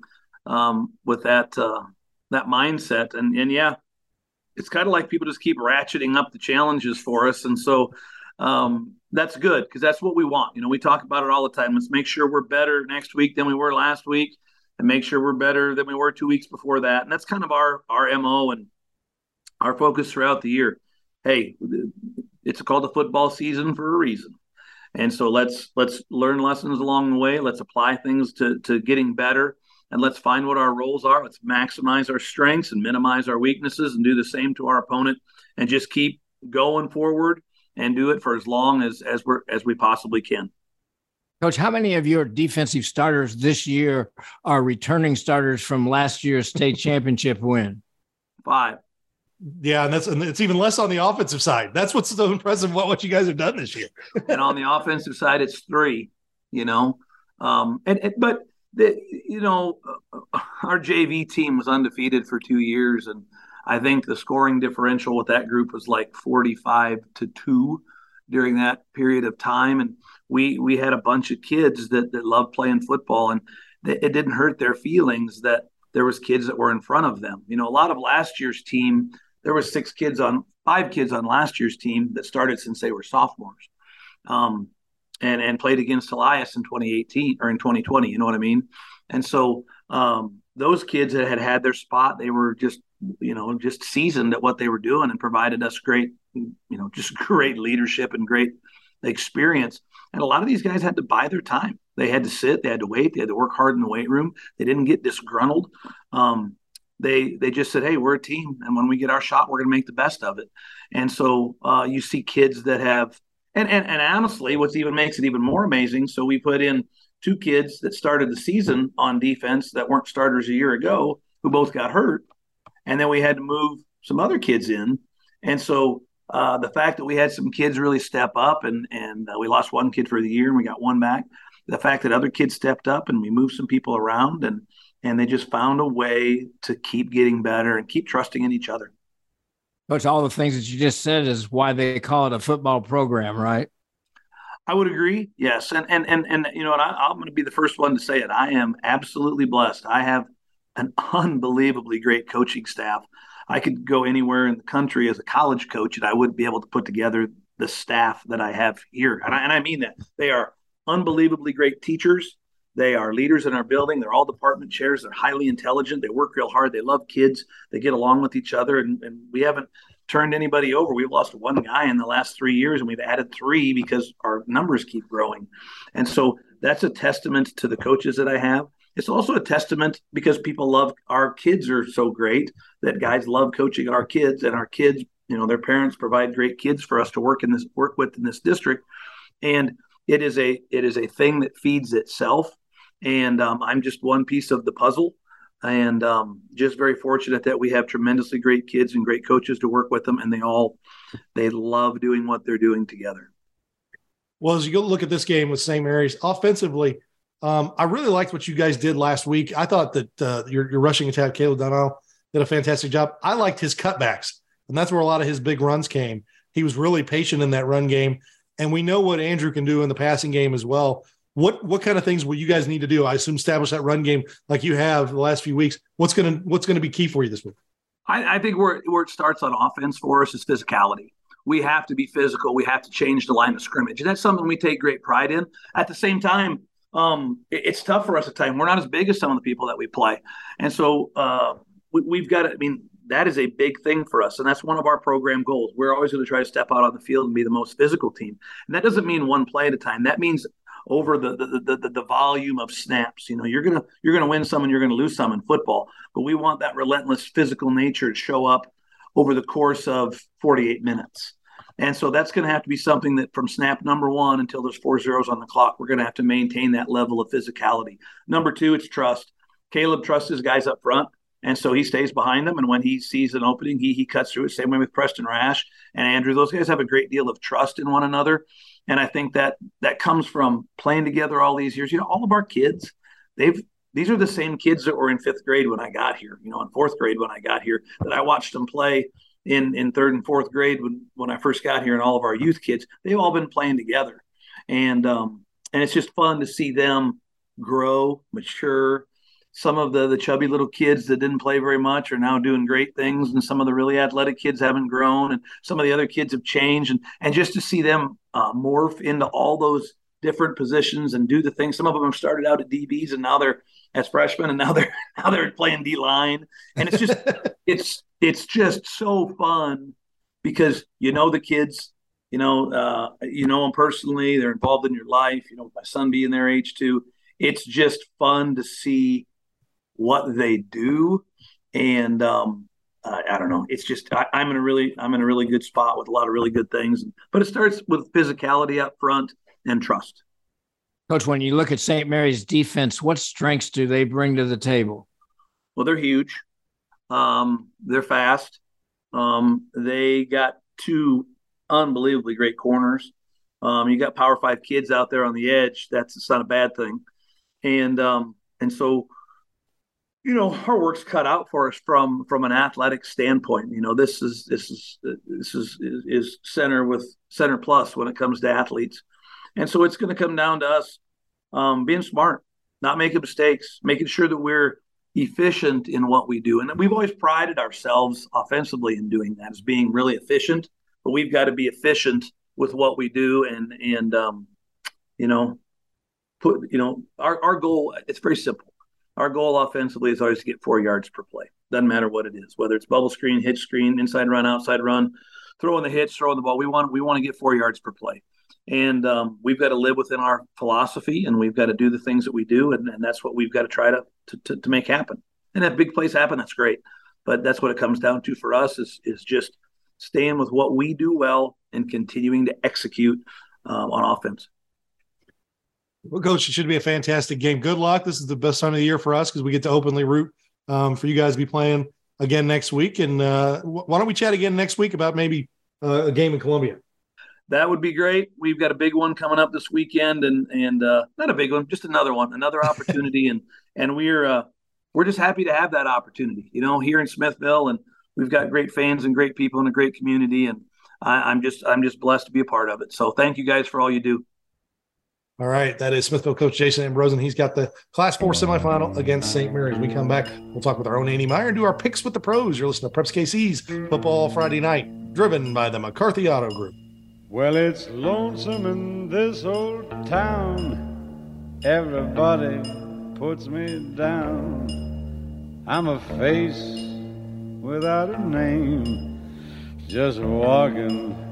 um, with that uh, that mindset. And and yeah, it's kind of like people just keep ratcheting up the challenges for us, and so um, that's good because that's what we want. You know, we talk about it all the time. Let's make sure we're better next week than we were last week, and make sure we're better than we were two weeks before that. And that's kind of our our mo and our focus throughout the year. Hey, it's called the football season for a reason. And so let's let's learn lessons along the way. Let's apply things to to getting better and let's find what our roles are. Let's maximize our strengths and minimize our weaknesses and do the same to our opponent and just keep going forward and do it for as long as as we as we possibly can. Coach, how many of your defensive starters this year are returning starters from last year's state championship win? Five. Yeah, and that's and it's even less on the offensive side. That's what's so impressive what what you guys have done this year. and on the offensive side, it's three. You know, um, and, and but the, you know, our JV team was undefeated for two years, and I think the scoring differential with that group was like 45 to two during that period of time. And we we had a bunch of kids that that loved playing football, and it didn't hurt their feelings that there was kids that were in front of them. You know, a lot of last year's team, there was six kids on five kids on last year's team that started since they were sophomores. Um, and and played against Elias in 2018 or in 2020. You know what I mean? And so um, those kids that had had their spot, they were just you know just seasoned at what they were doing and provided us great you know just great leadership and great experience. And a lot of these guys had to buy their time. They had to sit, they had to wait, they had to work hard in the weight room. They didn't get disgruntled. Um, they they just said, "Hey, we're a team, and when we get our shot, we're going to make the best of it." And so uh, you see kids that have and, and and honestly, what's even makes it even more amazing. So we put in two kids that started the season on defense that weren't starters a year ago, who both got hurt, and then we had to move some other kids in. And so uh, the fact that we had some kids really step up, and and uh, we lost one kid for the year, and we got one back. The fact that other kids stepped up, and we moved some people around, and and they just found a way to keep getting better and keep trusting in each other. Coach, all the things that you just said is why they call it a football program, right? I would agree. Yes, and and and and you know, and I, am going to be the first one to say it. I am absolutely blessed. I have an unbelievably great coaching staff. I could go anywhere in the country as a college coach, and I wouldn't be able to put together the staff that I have here. And I, and I mean that they are unbelievably great teachers. They are leaders in our building. They're all department chairs. They're highly intelligent. They work real hard. They love kids. They get along with each other. And, and we haven't turned anybody over. We've lost one guy in the last three years, and we've added three because our numbers keep growing. And so that's a testament to the coaches that I have. It's also a testament because people love our kids are so great that guys love coaching our kids, and our kids, you know, their parents provide great kids for us to work in this work with in this district. And it is a it is a thing that feeds itself and um, I'm just one piece of the puzzle. And um, just very fortunate that we have tremendously great kids and great coaches to work with them, and they all they love doing what they're doing together. Well, as you look at this game with St. Mary's offensively, um, I really liked what you guys did last week. I thought that uh, your, your rushing attack, Caleb Dunno, did a fantastic job. I liked his cutbacks, and that's where a lot of his big runs came. He was really patient in that run game, and we know what Andrew can do in the passing game as well. What what kind of things will you guys need to do? I assume establish that run game like you have the last few weeks. What's gonna what's gonna be key for you this week? I, I think where where it starts on offense for us is physicality. We have to be physical. We have to change the line of scrimmage, and that's something we take great pride in. At the same time, um, it, it's tough for us at times. We're not as big as some of the people that we play, and so uh, we, have got. I mean, that is a big thing for us, and that's one of our program goals. We're always going to try to step out on the field and be the most physical team, and that doesn't mean one play at a time. That means over the the, the, the volume of snaps. You know, you're gonna you're gonna win some and you're gonna lose some in football, but we want that relentless physical nature to show up over the course of 48 minutes. And so that's going to have to be something that from snap number one until there's four zeros on the clock, we're going to have to maintain that level of physicality. Number two, it's trust. Caleb trusts his guys up front. And so he stays behind them. And when he sees an opening, he he cuts through it. Same way with Preston Rash and Andrew. Those guys have a great deal of trust in one another. And I think that that comes from playing together all these years. You know, all of our kids, they've these are the same kids that were in fifth grade when I got here, you know, in fourth grade when I got here, that I watched them play in in third and fourth grade when when I first got here, and all of our youth kids, they've all been playing together. And um and it's just fun to see them grow, mature, some of the the chubby little kids that didn't play very much are now doing great things and some of the really athletic kids haven't grown and some of the other kids have changed and and just to see them uh, morph into all those different positions and do the things some of them have started out at dbs and now they're as freshmen and now they're now they're playing d line and it's just it's it's just so fun because you know the kids you know uh, you know them personally they're involved in your life you know my son being their age too it's just fun to see what they do, and um, I, I, don't know. It's just I, am in a really I'm in a really good spot with a lot of really good things. But it starts with physicality up front and trust. Coach, when you look at St. Mary's defense, what strengths do they bring to the table? Well, they're huge. Um, they're fast. Um, they got two unbelievably great corners. Um, you got Power Five kids out there on the edge. That's not a bad thing. And um, and so you know our work's cut out for us from from an athletic standpoint you know this is this is this is is center with center plus when it comes to athletes and so it's going to come down to us um, being smart not making mistakes making sure that we're efficient in what we do and we've always prided ourselves offensively in doing that as being really efficient but we've got to be efficient with what we do and and um, you know put you know our, our goal it's very simple our goal offensively is always to get four yards per play. Doesn't matter what it is, whether it's bubble screen, hitch screen, inside run, outside run, throwing the hitch, throwing the ball. We want we want to get four yards per play, and um, we've got to live within our philosophy, and we've got to do the things that we do, and, and that's what we've got to try to, to, to to make happen. And if big place happen, that's great, but that's what it comes down to for us is is just staying with what we do well and continuing to execute um, on offense. Well, coach, it should be a fantastic game. Good luck. This is the best time of the year for us because we get to openly root um, for you guys to be playing again next week. And uh, why don't we chat again next week about maybe uh, a game in Columbia? That would be great. We've got a big one coming up this weekend, and and uh, not a big one, just another one, another opportunity, and and we're uh, we're just happy to have that opportunity. You know, here in Smithville, and we've got great fans and great people and a great community, and I, I'm just I'm just blessed to be a part of it. So thank you guys for all you do. All right, that is Smithville coach Jason Ambrosen. He's got the Class 4 semifinal against St. Mary's. We come back, we'll talk with our own Andy Meyer and do our picks with the pros. You're listening to Preps KC's Football Friday Night, driven by the McCarthy Auto Group. Well, it's lonesome in this old town. Everybody puts me down. I'm a face without a name, just walking in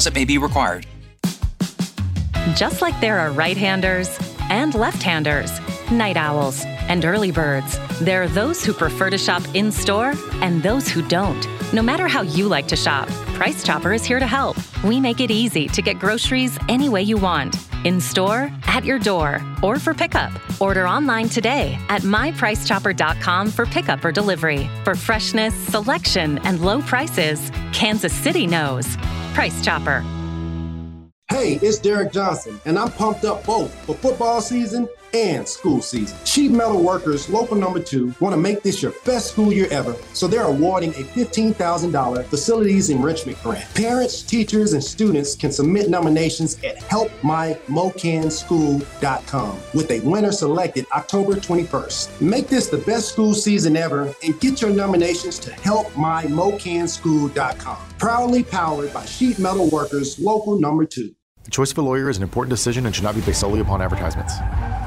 may be required. Just like there are right handers and left handers, night owls and early birds. There are those who prefer to shop in store and those who don't. No matter how you like to shop, Price Chopper is here to help. We make it easy to get groceries any way you want in store, at your door, or for pickup. Order online today at mypricechopper.com for pickup or delivery. For freshness, selection, and low prices, Kansas City knows. Price Chopper. Hey, it's Derek Johnson, and I'm pumped up both for football season and school season. Sheet Metal Workers Local Number 2 want to make this your best school year ever, so they're awarding a $15,000 Facilities Enrichment Grant. Parents, teachers, and students can submit nominations at helpmymocanschool.com with a winner selected October 21st. Make this the best school season ever and get your nominations to helpmymocanschool.com. Proudly powered by Sheet Metal Workers Local Number 2. The choice of a lawyer is an important decision and should not be based solely upon advertisements.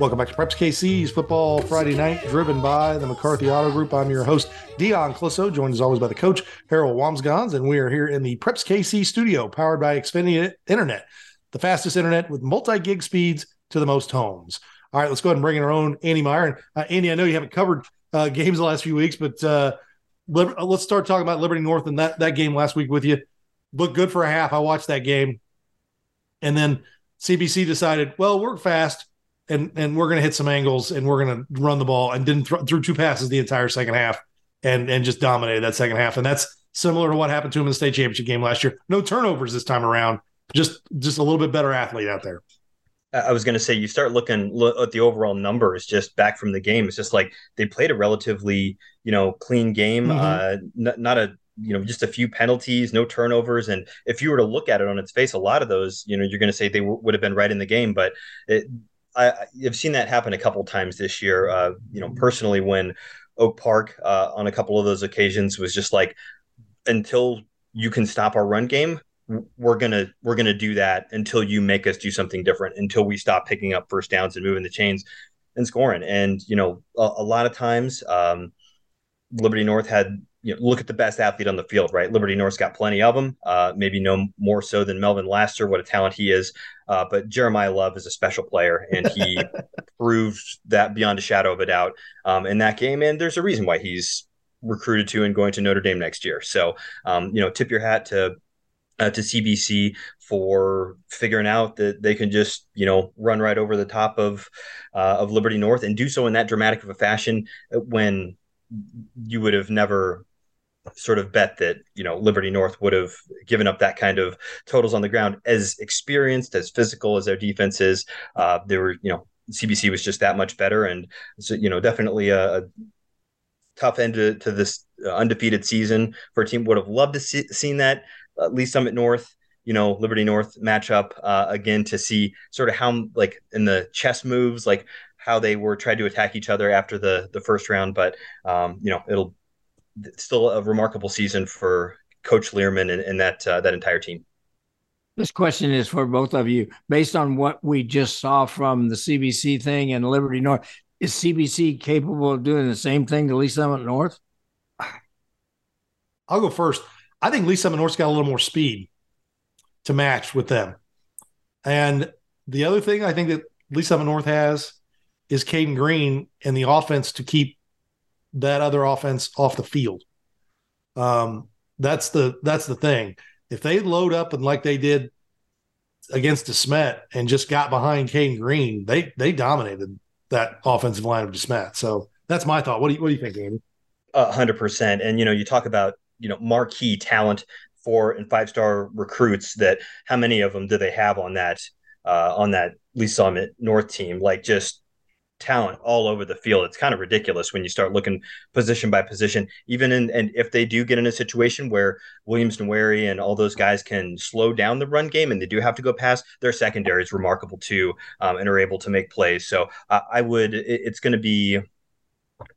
Welcome back to Preps KC's Football Friday Night, driven by the McCarthy Auto Group. I'm your host, Dion Clisso, joined as always by the coach, Harold Wamsgons, and we are here in the Preps KC studio, powered by Xfinity Internet, the fastest internet with multi-gig speeds to the most homes. All right, let's go ahead and bring in our own Andy Meyer. And uh, Andy, I know you haven't covered uh, games the last few weeks, but uh, let's start talking about Liberty North and that that game last week with you. Looked good for a half. I watched that game, and then CBC decided, well, we're fast and and we're going to hit some angles and we're going to run the ball and didn't th- threw two passes the entire second half and and just dominated that second half and that's similar to what happened to him in the state championship game last year no turnovers this time around just just a little bit better athlete out there I was going to say, you start looking look at the overall numbers just back from the game. It's just like they played a relatively, you know, clean game. Mhm. Uh, n- not a, you know, just a few penalties, no turnovers. And if you were to look at it on its face, a lot of those, you know, you're going to say they w- would have been right in the game. But it, I, I've seen that happen a couple times this year. Uh, you know, personally, when Oak Park uh, on a couple of those occasions was just like, until you can stop our run game, we're gonna we're gonna do that until you make us do something different until we stop picking up first downs and moving the chains and scoring and you know a, a lot of times um, liberty north had you know look at the best athlete on the field right? Liberty north's got plenty of them uh, maybe no more so than melvin laster what a talent he is. Uh, but jeremiah love is a special player and he proved that beyond a shadow of a doubt um, in that game. And there's a reason why he's recruited to and going to notre dame next year. So um, you know tip your hat to uh, to CBC for figuring out that they can just you know run right over the top of uh, of Liberty North and do so in that dramatic of a fashion when you would have never sort of bet that you know Liberty North would have given up that kind of totals on the ground. As experienced as physical as their defense is uh, they were you know CBC was just that much better. And so you know definitely a, a tough end to, to this uh, undefeated season for a team. Would have loved to see seen that at least Summit North, you know, Liberty North matchup uh, again to see sort of how like in the chess moves, like how they were trying to attack each other after the the first round. But um, you know, it'll still a remarkable season for Coach Learman and, and that uh, that entire team. This question is for both of you. Based on what we just saw from the CBC thing and Liberty North, Is CBC capable of doing the same thing to Lee's Summit North? I'll go first. I think Lee's Summit North's got a little more speed to match with them. And the other thing I think that Lee's Summit North has is Caden Green and the offense to keep that other offense off the field. Um, that's the that's the thing. If they load up and like they did against DeSmet and just got behind Caden Green, they they dominated that offensive line of DeSmet. So that's my thought. What do you what do you think, Andy? Hundred percent. And you know, you talk about you know marquee talent four and five star recruits. That how many of them do they have on that uh, on that Lee's Summit North team? Like just talent all over the field. It's kind of ridiculous when you start looking position by position. Even in and if they do get in a situation where Williams Nwaneri and all those guys can slow down the run game and they do have to go past, their secondary is remarkable too, um, and are able to make plays. So uh, I would. It, it's going to be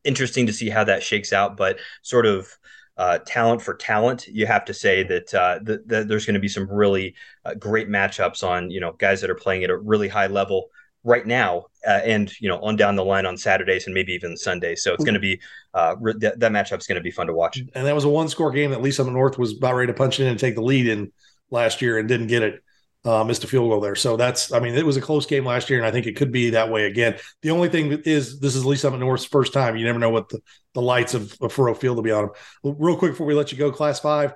interesting to see how that shakes out, but sort of. Uh, talent for talent, you have to say that, uh, that, that there's going to be some really uh, great matchups on you know guys that are playing at a really high level right now uh, and you know on down the line on Saturdays and maybe even Sundays. So it's going to be uh, re- that, that matchup's going to be fun to watch. And that was a one score game that Lee's Summit North was about ready to punch in and take the lead in last year and didn't get it. Uh, missed a field goal there. So that's, I mean, it was a close game last year, and I think it could be that way again. The only thing is, this is Lee's Summit North's first time. You never know what the, the lights of, of Faurot Field will be on them. Real quick before we let you go, Class 5,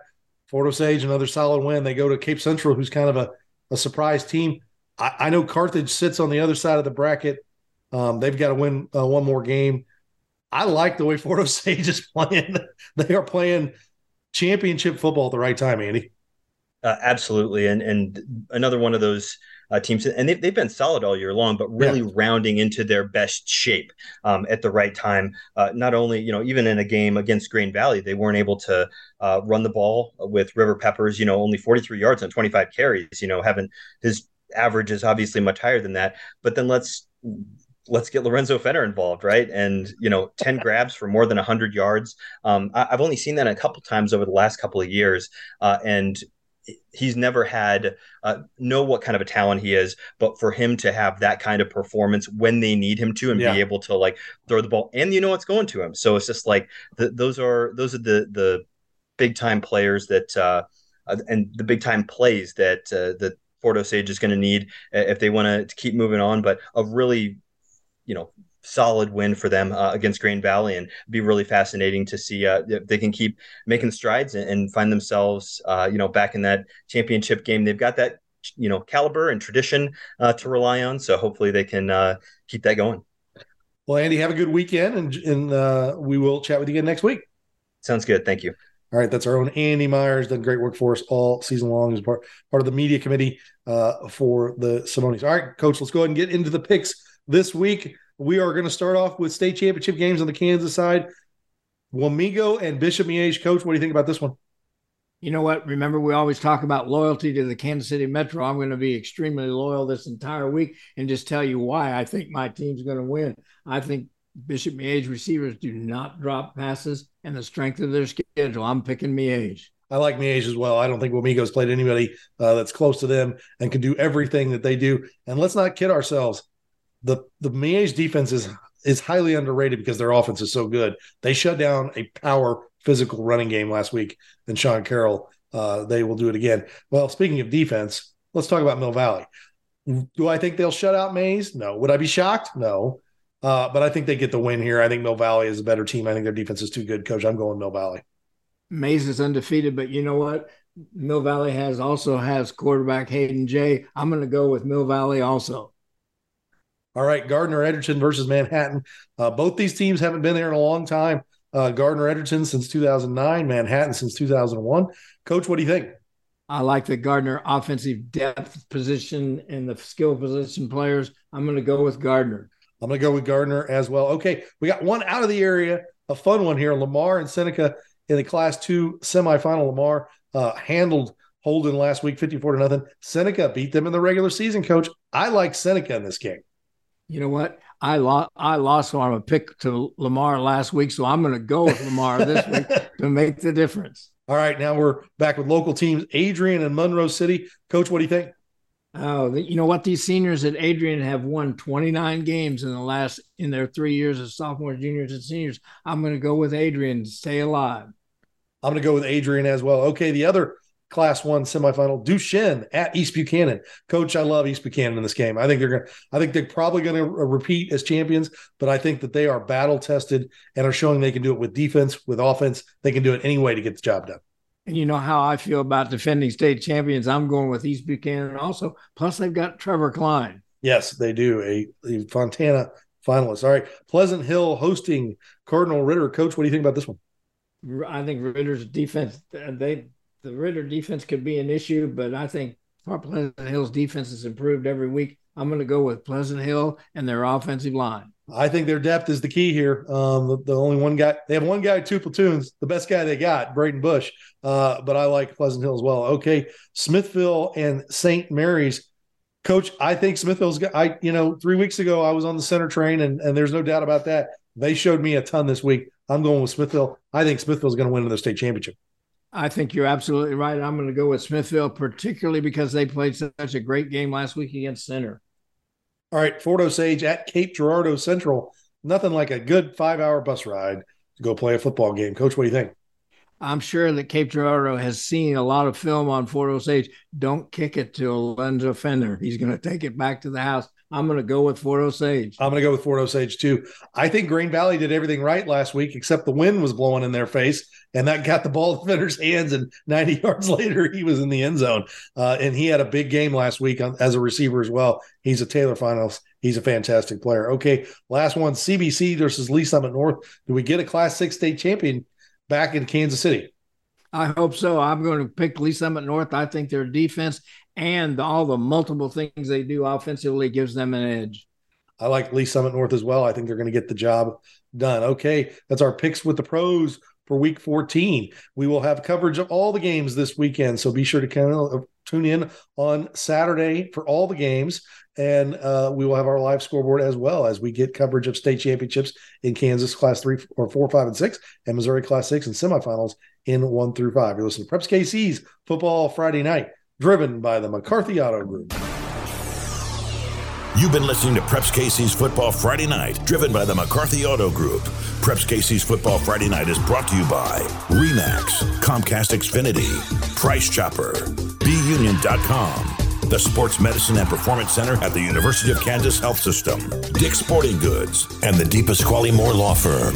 Fort Osage, another solid win. They go to Cape Central, who's kind of a, a surprise team. I, I know Carthage sits on the other side of the bracket. Um, they've got to win uh, one more game. I like the way Fort Osage is playing. they are playing championship football at the right time, Andy. Uh, absolutely, and and another one of those uh, teams, and they've, they've been solid all year long, but really yeah. rounding into their best shape um, at the right time. Uh, not only, you know, even in a game against Green Valley, they weren't able to uh, run the ball with River Peppers, you know, only 43 yards on 25 carries, you know, having his average is obviously much higher than that. But then let's let's get Lorenzo Fenner involved, right? And you know, ten grabs for more than hundred yards. Um, I, have only seen that a couple times over the last couple of years, uh, and he's never had uh, know what kind of a talent he is, but for him to have that kind of performance when they need him to and yeah. be able to like throw the ball and you know what's going to him. So it's just like the, those are those are the the big time players that. Uh, uh and the big time plays that uh, that Fort Osage is going to need if they want to keep moving on. But a really, you know, solid win for them uh, against Green Valley, and be really fascinating to see uh, if they can keep making strides and, and find themselves, uh, you know, back in that championship game. They've got that, you know, caliber and tradition uh, to rely on, so hopefully they can uh, keep that going. Well, Andy, have a good weekend, and, and uh, we will chat with you again next week. Sounds good. Thank you. All right, that's our own Andy Myers. Done great work for us all season long as part part of the media committee uh, for the Simone's. All right, coach, let's go ahead and get into the picks this week. We are going to start off with state championship games on the Kansas side. Wamego and Bishop Miege. Coach, what do you think about this one? You know what? Remember, we always talk about loyalty to the Kansas City Metro. I'm going to be extremely loyal this entire week and just tell you why I think my team's going to win. I think Bishop Miege receivers do not drop passes and the strength of their schedule. I'm picking Miege. I like Miege as well. I don't think Wamego's played anybody uh, that's close to them and can do everything that they do. And let's not kid ourselves. The the Miege defense is is highly underrated because their offense is so good. They shut down a power physical running game last week, and Sean Carroll. Uh, they will do it again. Well, speaking of defense, let's talk about Mill Valley. Do I think they'll shut out Maize? No. Would I be shocked? No. Uh, but I think they get the win here. I think Mill Valley is a better team. I think their defense is too good, coach. I'm going Mill Valley. Maize is undefeated, but you know what? Mill Valley has also has quarterback Hayden Jay. I'm going to go with Mill Valley also. All right, Gardner Edgerton versus Manhattan. Uh, both these teams haven't been there in a long time. Uh, Gardner Edgerton since 2009, Manhattan since 2001. Coach, what do you think? I like the Gardner offensive depth position and the skill position players. I'm going to go with Gardner. I'm going to go with Gardner as well. Okay, we got one out of the area, a fun one here. Lamar and Seneca in the Class Two semifinal. Lamar uh, handled Holden last week, 54 to nothing. Seneca beat them in the regular season. Coach, I like Seneca in this game. You know what? I lost. I lost on a pick to Lamar last week, so I'm going to go with Lamar this week to make the difference. All right, now we're back with local teams, Adrian and Monroe City. Coach, what do you think? Oh, you know what? These seniors at Adrian have won 29 games in the last in their three years as sophomores, juniors, and seniors. I'm going to go with Adrian stay alive. I'm going to go with Adrian as well. Okay, the other Class One semifinal, Duchesne at East Buchanan. Coach, I love East Buchanan in this game. I think they're going. to I think they're probably going to repeat as champions, but I think that they are battle tested and are showing they can do it with defense, with offense. They can do it any way to get the job done. And you know how I feel about defending state champions. I'm going with East Buchanan also. Plus, they've got Trevor Klein. Yes, they do. A, a Fontana finalist. All right. Pleasant Hill hosting Cardinal Ritter. Coach, what do you think about this one? I think Ritter's defense, uh, they the Ritter defense could be an issue, but I think Pleasant Hill's defense has improved every week. I'm going to go with Pleasant Hill and their offensive line. I think their depth is the key here. Um, the, the, only one guy they have one guy, two platoons, the best guy they got, Braden Bush. Uh, but I like Pleasant Hill as well. Okay, Smithville and St. Mary's. Coach, I think Smithville's got. I you know three weeks ago I was on the center train, and and there's no doubt about that. They showed me a ton this week. I'm going with Smithville. I think Smithville's going to win another state championship. I think you're absolutely right. I'm going to go with Smithville, particularly because they played such a great game last week against Center. All right, Fort Osage at Cape Girardeau Central. Nothing like a good five hour bus ride to go play a football game. Coach, what do you think? I'm sure that Cape Girardeau has seen a lot of film on Fort Osage. Don't kick it to Lorenzo Fender. He's going to take it back to the house. I'm going to go with Fort Osage. I'm going to go with Fort Osage too. I think Green Valley did everything right last week, except the wind was blowing in their face, and that got the ball in Fender's hands. And 90 yards later, he was in the end zone. Uh, and he had a big game last week on, as a receiver as well. He's a Taylor finalist. He's a fantastic player. Okay, last one: CBC versus Lee's Summit North. Do we get a Class Six state champion back in Kansas City? I hope so. I'm going to pick Lee's Summit North. I think their defense and all the multiple things they do offensively gives them an edge. I like Lee's Summit North as well. I think they're going to get the job done. Okay, that's our picks with the pros for week 14. We will have coverage of all the games this weekend, so be sure to kind of tune in on Saturday for all the games. And uh, we will have our live scoreboard as well as we get coverage of state championships in Kansas class three or four, five, and six, and Missouri class six and semifinals in one through five. You're listening to Preps KC's Football Friday Night driven by the McCarthy Auto Group. You've been listening to Preps KC's Football Friday Night, driven by the McCarthy Auto Group. Preps KC's Football Friday Night is brought to you by Remax, Comcast Xfinity, Price Chopper, BUnion.com, the Sports Medicine and Performance Center at the University of Kansas Health System, Dick's Sporting Goods, and the Di Pasquale Moore Law Firm.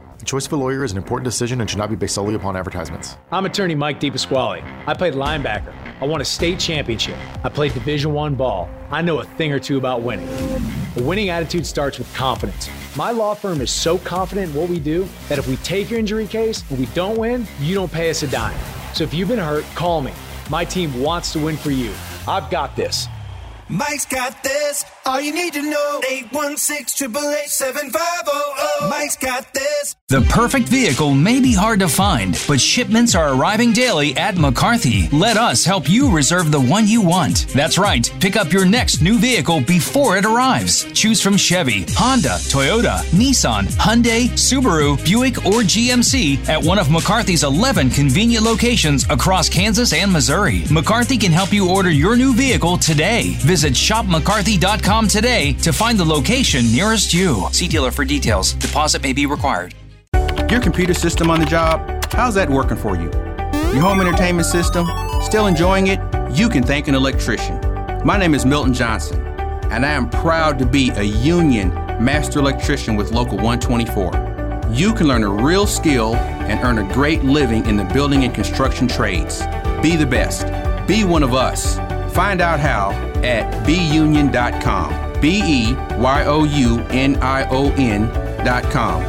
The choice of a lawyer is an important decision and should not be based solely upon advertisements. I'm attorney Mike DePasquale. I played linebacker. I won a state championship. I played Division One ball. I know a thing or two about winning. A winning attitude starts with confidence. My law firm is so confident in what we do that if we take your injury case and we don't win, you don't pay us a dime. So if you've been hurt, call me. My team wants to win for you. I've got this. Mike's got this. All you need to know. 816 888 Mike's got this. The perfect vehicle may be hard to find, but shipments are arriving daily at McCarthy. Let us help you reserve the one you want. That's right. Pick up your next new vehicle before it arrives. Choose from Chevy, Honda, Toyota, Nissan, Hyundai, Subaru, Buick, or GMC at one of McCarthy's 11 convenient locations across Kansas and Missouri. McCarthy can help you order your new vehicle today. Visit shopmccarthy.com today to find the location nearest you. See dealer for details. Deposit may be required. Your computer system on the job, how's that working for you? Your home entertainment system, still enjoying it? You can thank an electrician. My name is Milton Johnson, and I am proud to be a union master electrician with Local 124. You can learn a real skill and earn a great living in the building and construction trades. Be the best. Be one of us. Find out how at beunion.com. B E Y O U N I O N.com.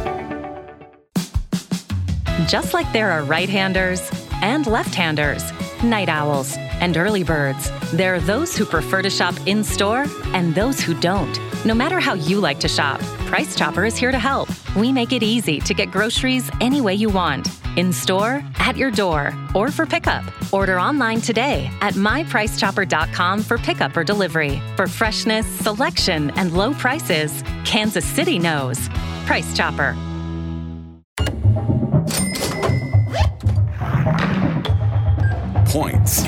Just like there are right handers and left handers, night owls and early birds, there are those who prefer to shop in store and those who don't. No matter how you like to shop, Price Chopper is here to help. We make it easy to get groceries any way you want in store, at your door, or for pickup. Order online today at mypricechopper.com for pickup or delivery. For freshness, selection, and low prices, Kansas City knows. Price Chopper. Points,